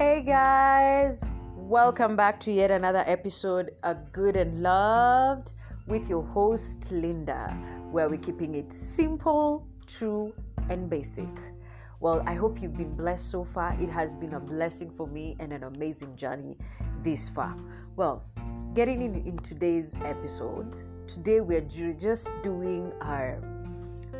Hey guys, welcome back to yet another episode of Good and Loved with your host Linda, where we're keeping it simple, true, and basic. Well, I hope you've been blessed so far. It has been a blessing for me and an amazing journey this far. Well, getting in, in today's episode, today we're just doing our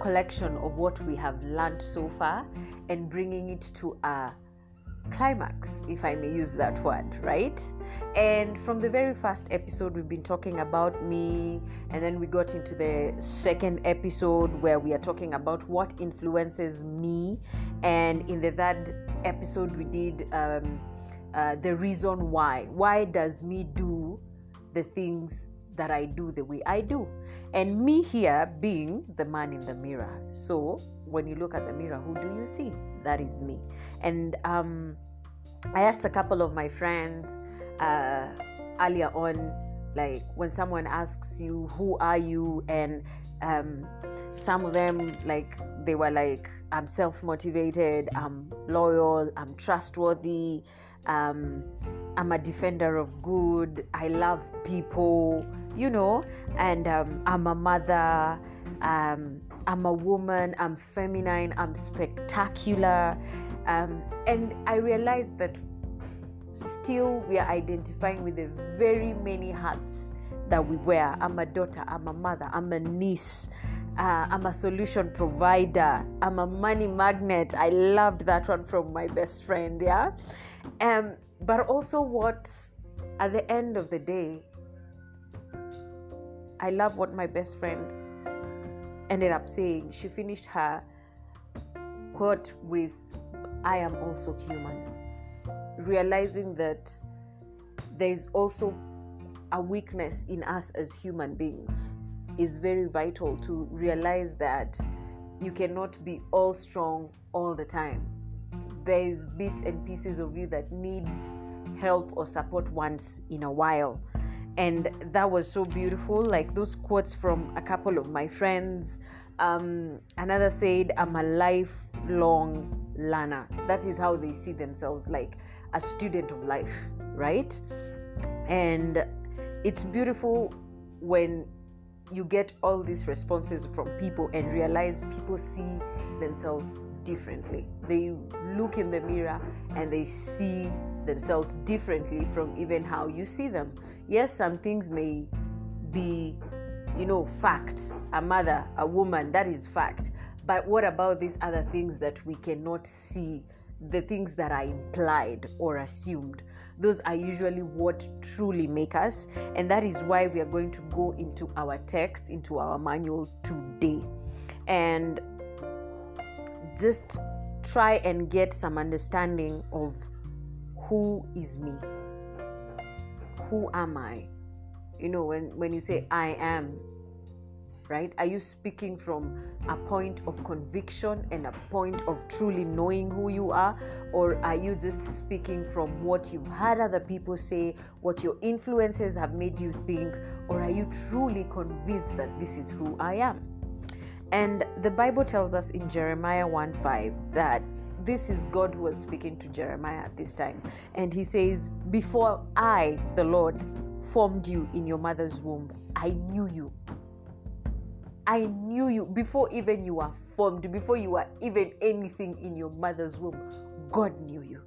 collection of what we have learned so far and bringing it to a climax, if I may use that word, right? And from the very first episode, we've been talking about me, and then we got into the second episode where we are talking about what influences me, and in the third episode, we did um, uh, the reason why. Why does me do the things that I do the way I do? And me here being the man in the mirror. So when you look at the mirror, who do you see? That is me. And um, I asked a couple of my friends uh, earlier on, like when someone asks you, Who are you? And um, some of them, like, they were like, I'm self motivated, I'm loyal, I'm trustworthy, um, I'm a defender of good, I love people, you know, and um, I'm a mother. Um, I'm a woman, I'm feminine, I'm spectacular. Um, and I realized that still we are identifying with the very many hats that we wear. I'm a daughter, I'm a mother, I'm a niece, uh, I'm a solution provider, I'm a money magnet. I loved that one from my best friend, yeah. Um, but also, what at the end of the day, I love what my best friend ended up saying. She finished her quote with, I am also human. Realizing that there is also a weakness in us as human beings is very vital to realize that you cannot be all strong all the time. There is bits and pieces of you that need help or support once in a while and that was so beautiful. Like those quotes from a couple of my friends um, another said i'm a lifelong learner. That is how they see themselves like a student of life right? And it's beautiful when you get all these responses from people and realize people see themselves differently. They look in the mirror and they see themselves differently from even how you see them yes, some things may be, you know, fact. A mother, a woman, that is fact. But what about these other things that we cannot see? The things that are implied or assumed. Those are usually what truly make us. And that is why we are going to go into our text, into our manual today. And just try and get some understanding of who is me who am I? You know, when, when you say I am, right? Are you speaking from a point of conviction and a point of truly knowing who you are? Or are you just speaking from what you've heard other people say, what your influences have made you think? Or are you truly convinced that this is who I am? And the Bible tells us in Jeremiah 1 5 that this is God who was speaking to Jeremiah at this time. And he says, Before I, the Lord, formed you in your mother's womb, I knew you. I knew you before even you were formed, before you were even anything in your mother's womb. God knew you.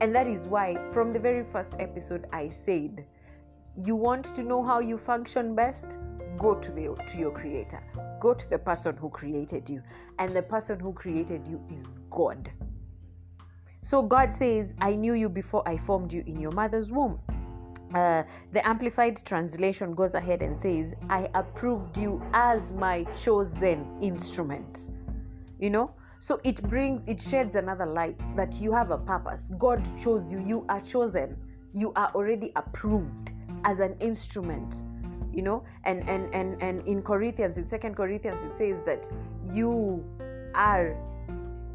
And that is why, from the very first episode, I said, You want to know how you function best? Go to, the, to your creator. Go to the person who created you. And the person who created you is God. So God says, I knew you before I formed you in your mother's womb. Uh, the Amplified Translation goes ahead and says, I approved you as my chosen instrument. You know? So it brings, it sheds another light that you have a purpose. God chose you. You are chosen. You are already approved as an instrument. You know? And and and and in Corinthians, in Second Corinthians, it says that you are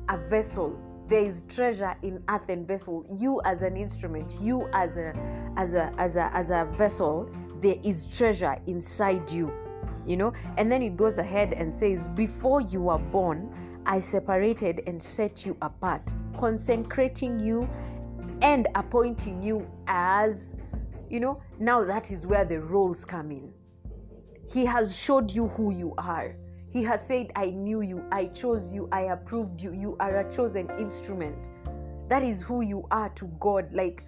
a vessel there is treasure in earthen vessel you as an instrument you as a as a as a as a vessel there is treasure inside you you know and then it goes ahead and says before you were born i separated and set you apart consecrating you and appointing you as, you know, now that is where the roles come in. He has showed you who you are. He has said, I knew you, I chose you, I approved you, you are a chosen instrument. That is who you are to God. Like,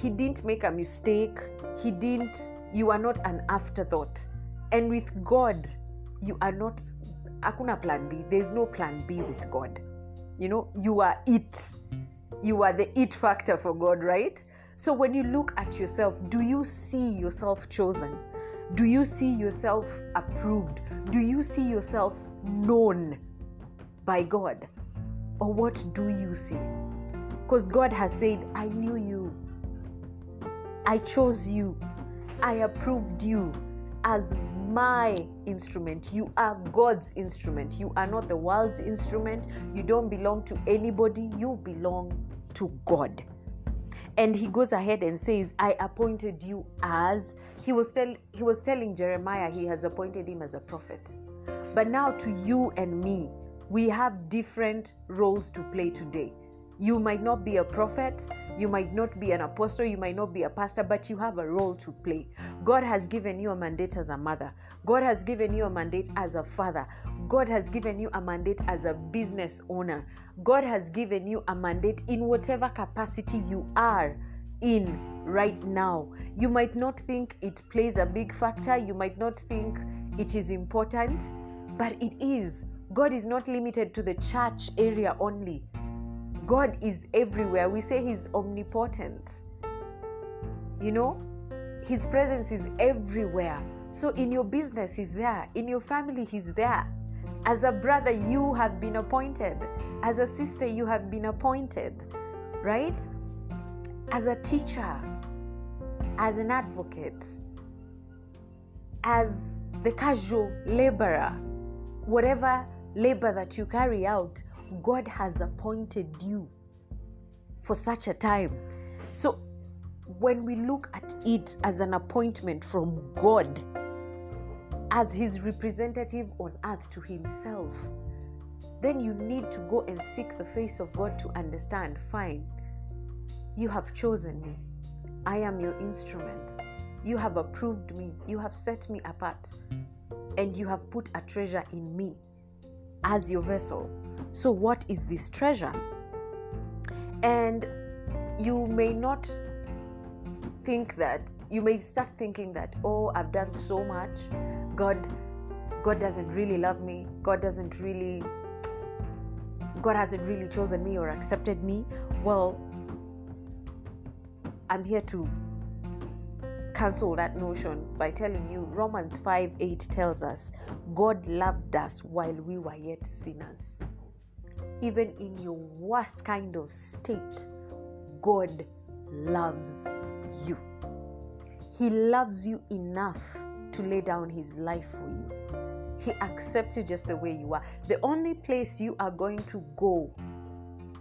He didn't make a mistake, He didn't, you are not an afterthought. And with God, you are not, akuna plan B. There's no plan B with God. You know, you are it. You are the it factor for God, right? So when you look at yourself, do you see yourself chosen? Do you see yourself approved? Do you see yourself known by God? Or what do you see? Because God has said, I knew you. I chose you. I approved you as my instrument. You are God's instrument. You are not the world's instrument. You don't belong to anybody. You belong to God. And he goes ahead and says, I appointed you as he was tell, he was telling Jeremiah he has appointed him as a prophet. But now to you and me, we have different roles to play today. You might not be a prophet, you might not be an apostle, you might not be a pastor, but you have a role to play. God has given you a mandate as a mother. God has given you a mandate as a father. God has given you a mandate as a business owner. God has given you a mandate in whatever capacity you are in right now. You might not think it plays a big factor, you might not think it is important, but it is. God is not limited to the church area only. God is everywhere. We say He's omnipotent. You know, His presence is everywhere. So in your business, He's there. In your family, He's there. As a brother, you have been appointed. As a sister, you have been appointed. Right? As a teacher, as an advocate, as the casual laborer, whatever labor that you carry out, God has appointed you for such a time. So when we look at it as an appointment from God, as his representative on earth to himself, then you need to go and seek the face of God to understand fine, you have chosen me. I am your instrument. You have approved me. You have set me apart. And you have put a treasure in me as your vessel. So, what is this treasure? And you may not think that, you may start thinking that, oh, I've done so much. God, God doesn't really love me. God doesn't really, God hasn't really chosen me or accepted me. Well, I'm here to cancel that notion by telling you Romans 5 8 tells us God loved us while we were yet sinners. Even in your worst kind of state, God loves you. He loves you enough to lay down His life for you. He accepts you just the way you are. The only place you are going to go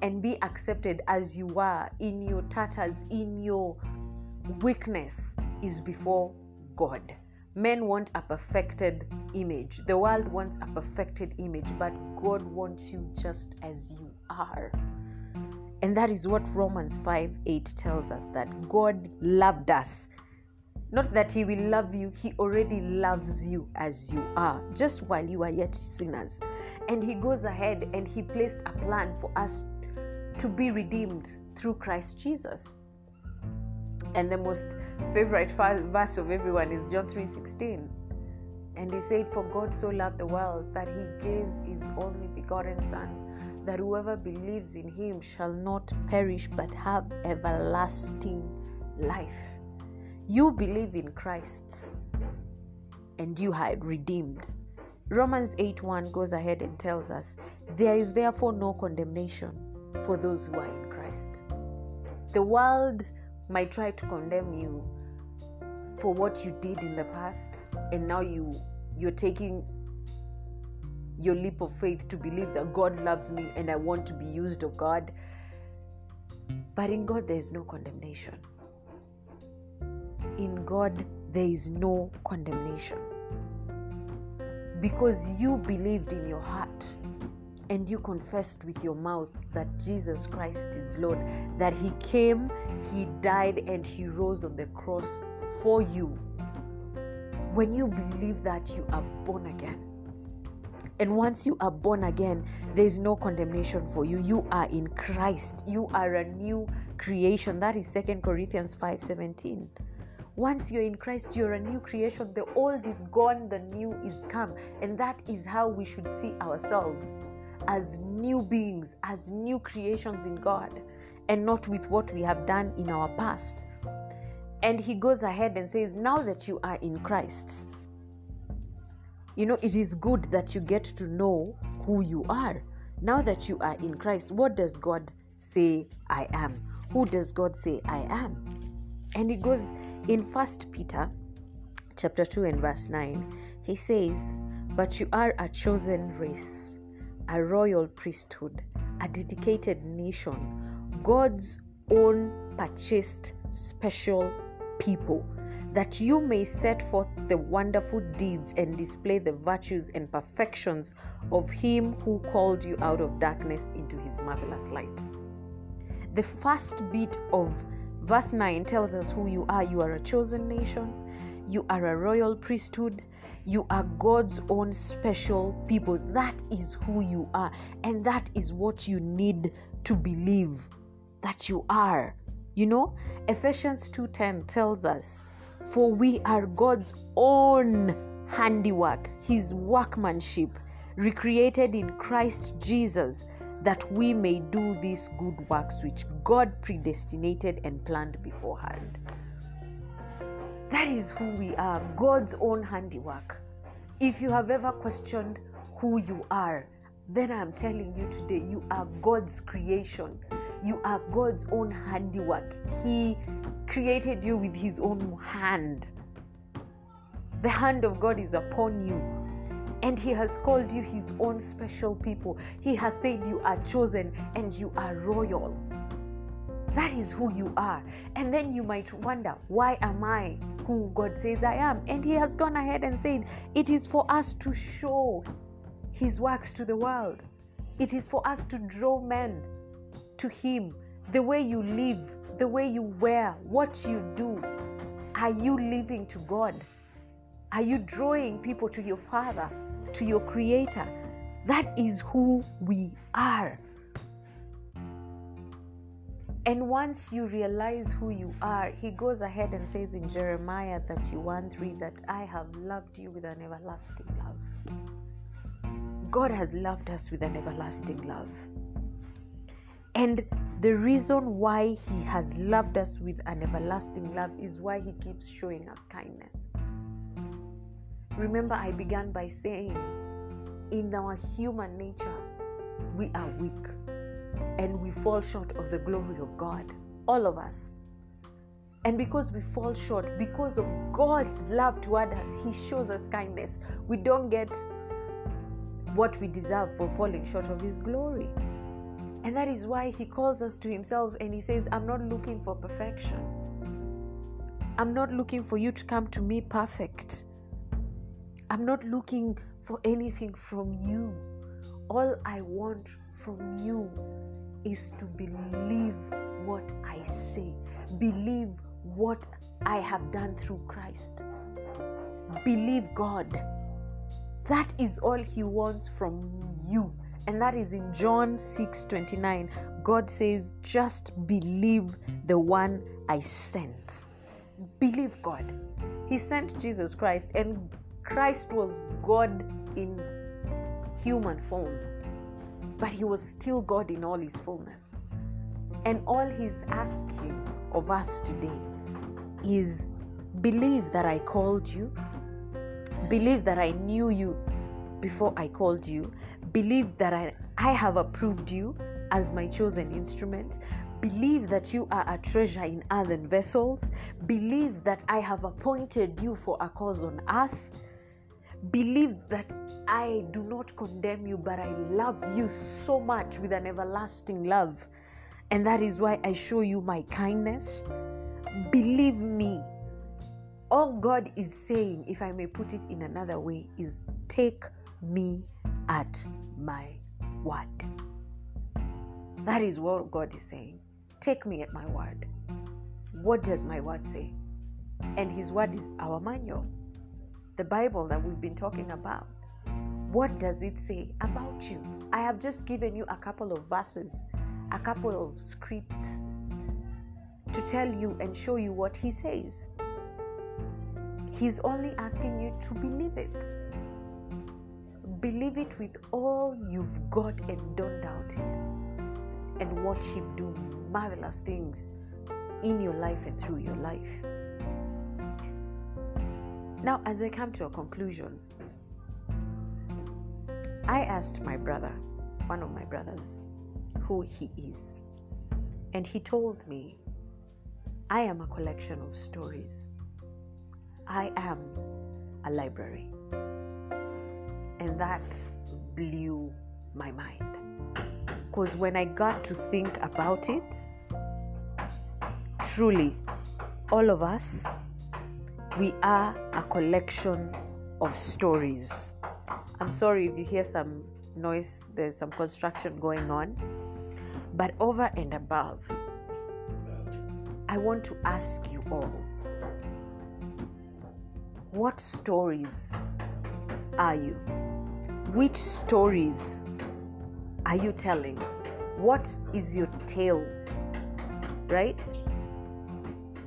and be accepted as you are in your tatters, in your weakness, is before God. Men want a perfected image. The world wants a perfected image, but God wants you just as you are. And that is what Romans 5 8 tells us that God loved us. Not that He will love you, He already loves you as you are, just while you are yet sinners. And He goes ahead and He placed a plan for us to be redeemed through Christ Jesus. And the most favorite verse of everyone is John 3:16. And he said, For God so loved the world that he gave his only begotten Son, that whoever believes in him shall not perish but have everlasting life. You believe in Christ and you are redeemed. Romans 8:1 goes ahead and tells us, There is therefore no condemnation for those who are in Christ. The world might try to condemn you for what you did in the past and now you you're taking your leap of faith to believe that God loves me and I want to be used of God. But in God, there is no condemnation. In God, there is no condemnation. Because you believed in your heart and you confessed with your mouth that Jesus Christ is Lord, that He came, He died, and He rose on the cross for you, when you believe that, you are born again. And once you are born again, there is no condemnation for you. You are in Christ. You are a new creation. That is Second Corinthians 5 17. Once you're in Christ, you're a new creation. The old is gone, the new is come. And that is how we should see ourselves as new beings, as new creations in God, and not with what we have done in our past. And he goes ahead and says, Now that you are in Christ, you know, it is good that you get to know who you are. Now that you are in Christ, what does God say I am? Who does God say I am? And he goes in First Peter chapter 2 and verse 9. He says, But you are a chosen race, a royal priesthood, a dedicated nation, God's own purchased special people, that you may set forth the wonderful deeds and display the virtues and perfections of Him who called you out of darkness into His marvelous light. The first bit of verse 9 tells us who you are. You are a chosen nation, you are a royal priesthood, you are God's own special people. That is who you are, and that is what you need to believe that you are. You know, Ephesians 2:10 tells us, "For we are God's own handiwork, his workmanship, recreated in Christ Jesus, that we may do these good works which God predestinated and planned beforehand." That is who we are, God's own handiwork. If you have ever questioned who you are, then I'm telling you today, you are God's creation. You are God's own handiwork. He created you with His own hand. The hand of God is upon you. And He has called you His own special people. He has said you are chosen and you are royal. That is who you are. And then you might wonder, why am I who God says I am? And He has gone ahead and said, it is for us to show His works to the world. It is for us to draw men to Him. The way you live, the way you wear, what you do. Are you living to God? Are you drawing people to your Father, to your Creator? That is who we are. And once you realize who you are, he goes ahead and says in Jeremiah 31 3 that I have loved you with an everlasting love. God has loved us with an everlasting love. And the reason why He has loved us with an everlasting love is why He keeps showing us kindness. Remember, I began by saying, in our human nature, we are weak and we fall short of the glory of God. All of us. And because we fall short, because of God's love toward us, He shows us kindness. We don't get what we deserve for falling short of His glory. And that is why He calls us to Himself and He says, I'm not looking for perfection. I'm not looking for you to come to me perfect. I'm not looking for anything from you. All I want from you is to believe what I say, believe what I have done through Christ. Believe God. That is all He wants from you. And that is in John 6 29. God says, Just believe the one I sent. Believe God. He sent Jesus Christ, and Christ was God in human form but he was still God in all his fullness. And all he's asking of us today is believe that I called you, believe that I knew you before I called you, believe that I, I have approved you as my chosen instrument. Believe that you are a treasure in earthen vessels. Believe that I have appointed you for a cause on earth Believe that I do not condemn you, but I love you so much with an everlasting love. And that is why I show you my kindness. Believe me. All God is saying, if I may put it in another way, is take me at my word. That is what God is saying. Take me at my word. What does my word say? And His word is our manual, the Bible that we've been talking about. What does it say about you? I have just given you a couple of verses, a couple of scripts to tell you and show you what He says. He's only asking you to believe it. Believe it with all you've got and don't doubt it. And watch Him do marvelous things in your life and through your life. Now, as I come to a conclusion, I asked my brother, one of my brothers, who he is. And he told me, I am a collection of stories. I am a library. And that blew my mind. Because when I got to think about it, truly, all of us, we are a collection of stories. I'm sorry if you hear some noise, there's some construction going on. But over and above, I want to ask you all what stories are you? Which stories are you telling? What is your tale? Right?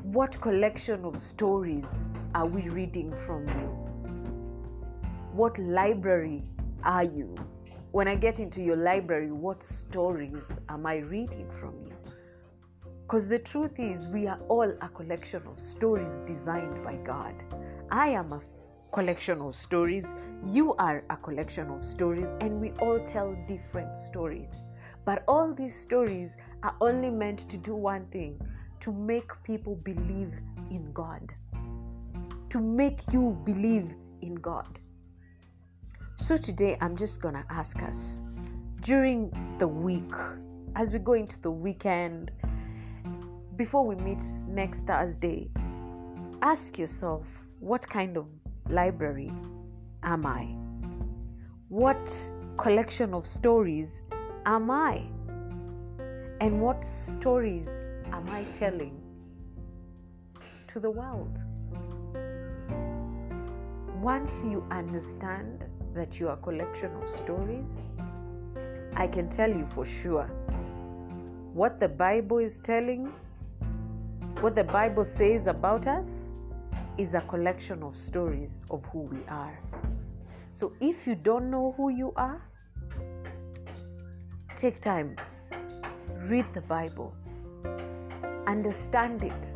What collection of stories are we reading from you? What library are you? When I get into your library, what stories am I reading from you? Because the truth is, we are all a collection of stories designed by God. I am a collection of stories, you are a collection of stories, and we all tell different stories. But all these stories are only meant to do one thing to make people believe in God, to make you believe in God. So today I'm just going to ask us during the week, as we go into the weekend, before we meet next Thursday, ask yourself what kind of library am I? What collection of stories am I? And what stories am I telling to the world? Once you understand that you are a collection of stories, I can tell you for sure what the Bible is telling, what the Bible says about us is a collection of stories of who we are. So if you don't know who you are, take time, read the Bible, understand it.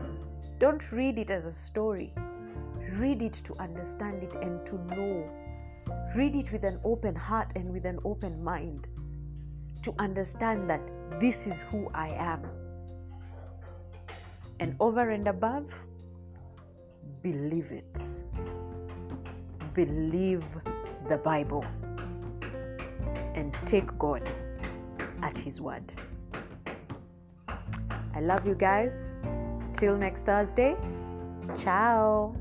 Don't read it as a story, read it to understand it and to know. Read it with an open heart and with an open mind to understand that this is who I am. And over and above, believe it. Believe the Bible and take God at His word. I love you guys. Till next Thursday. Ciao.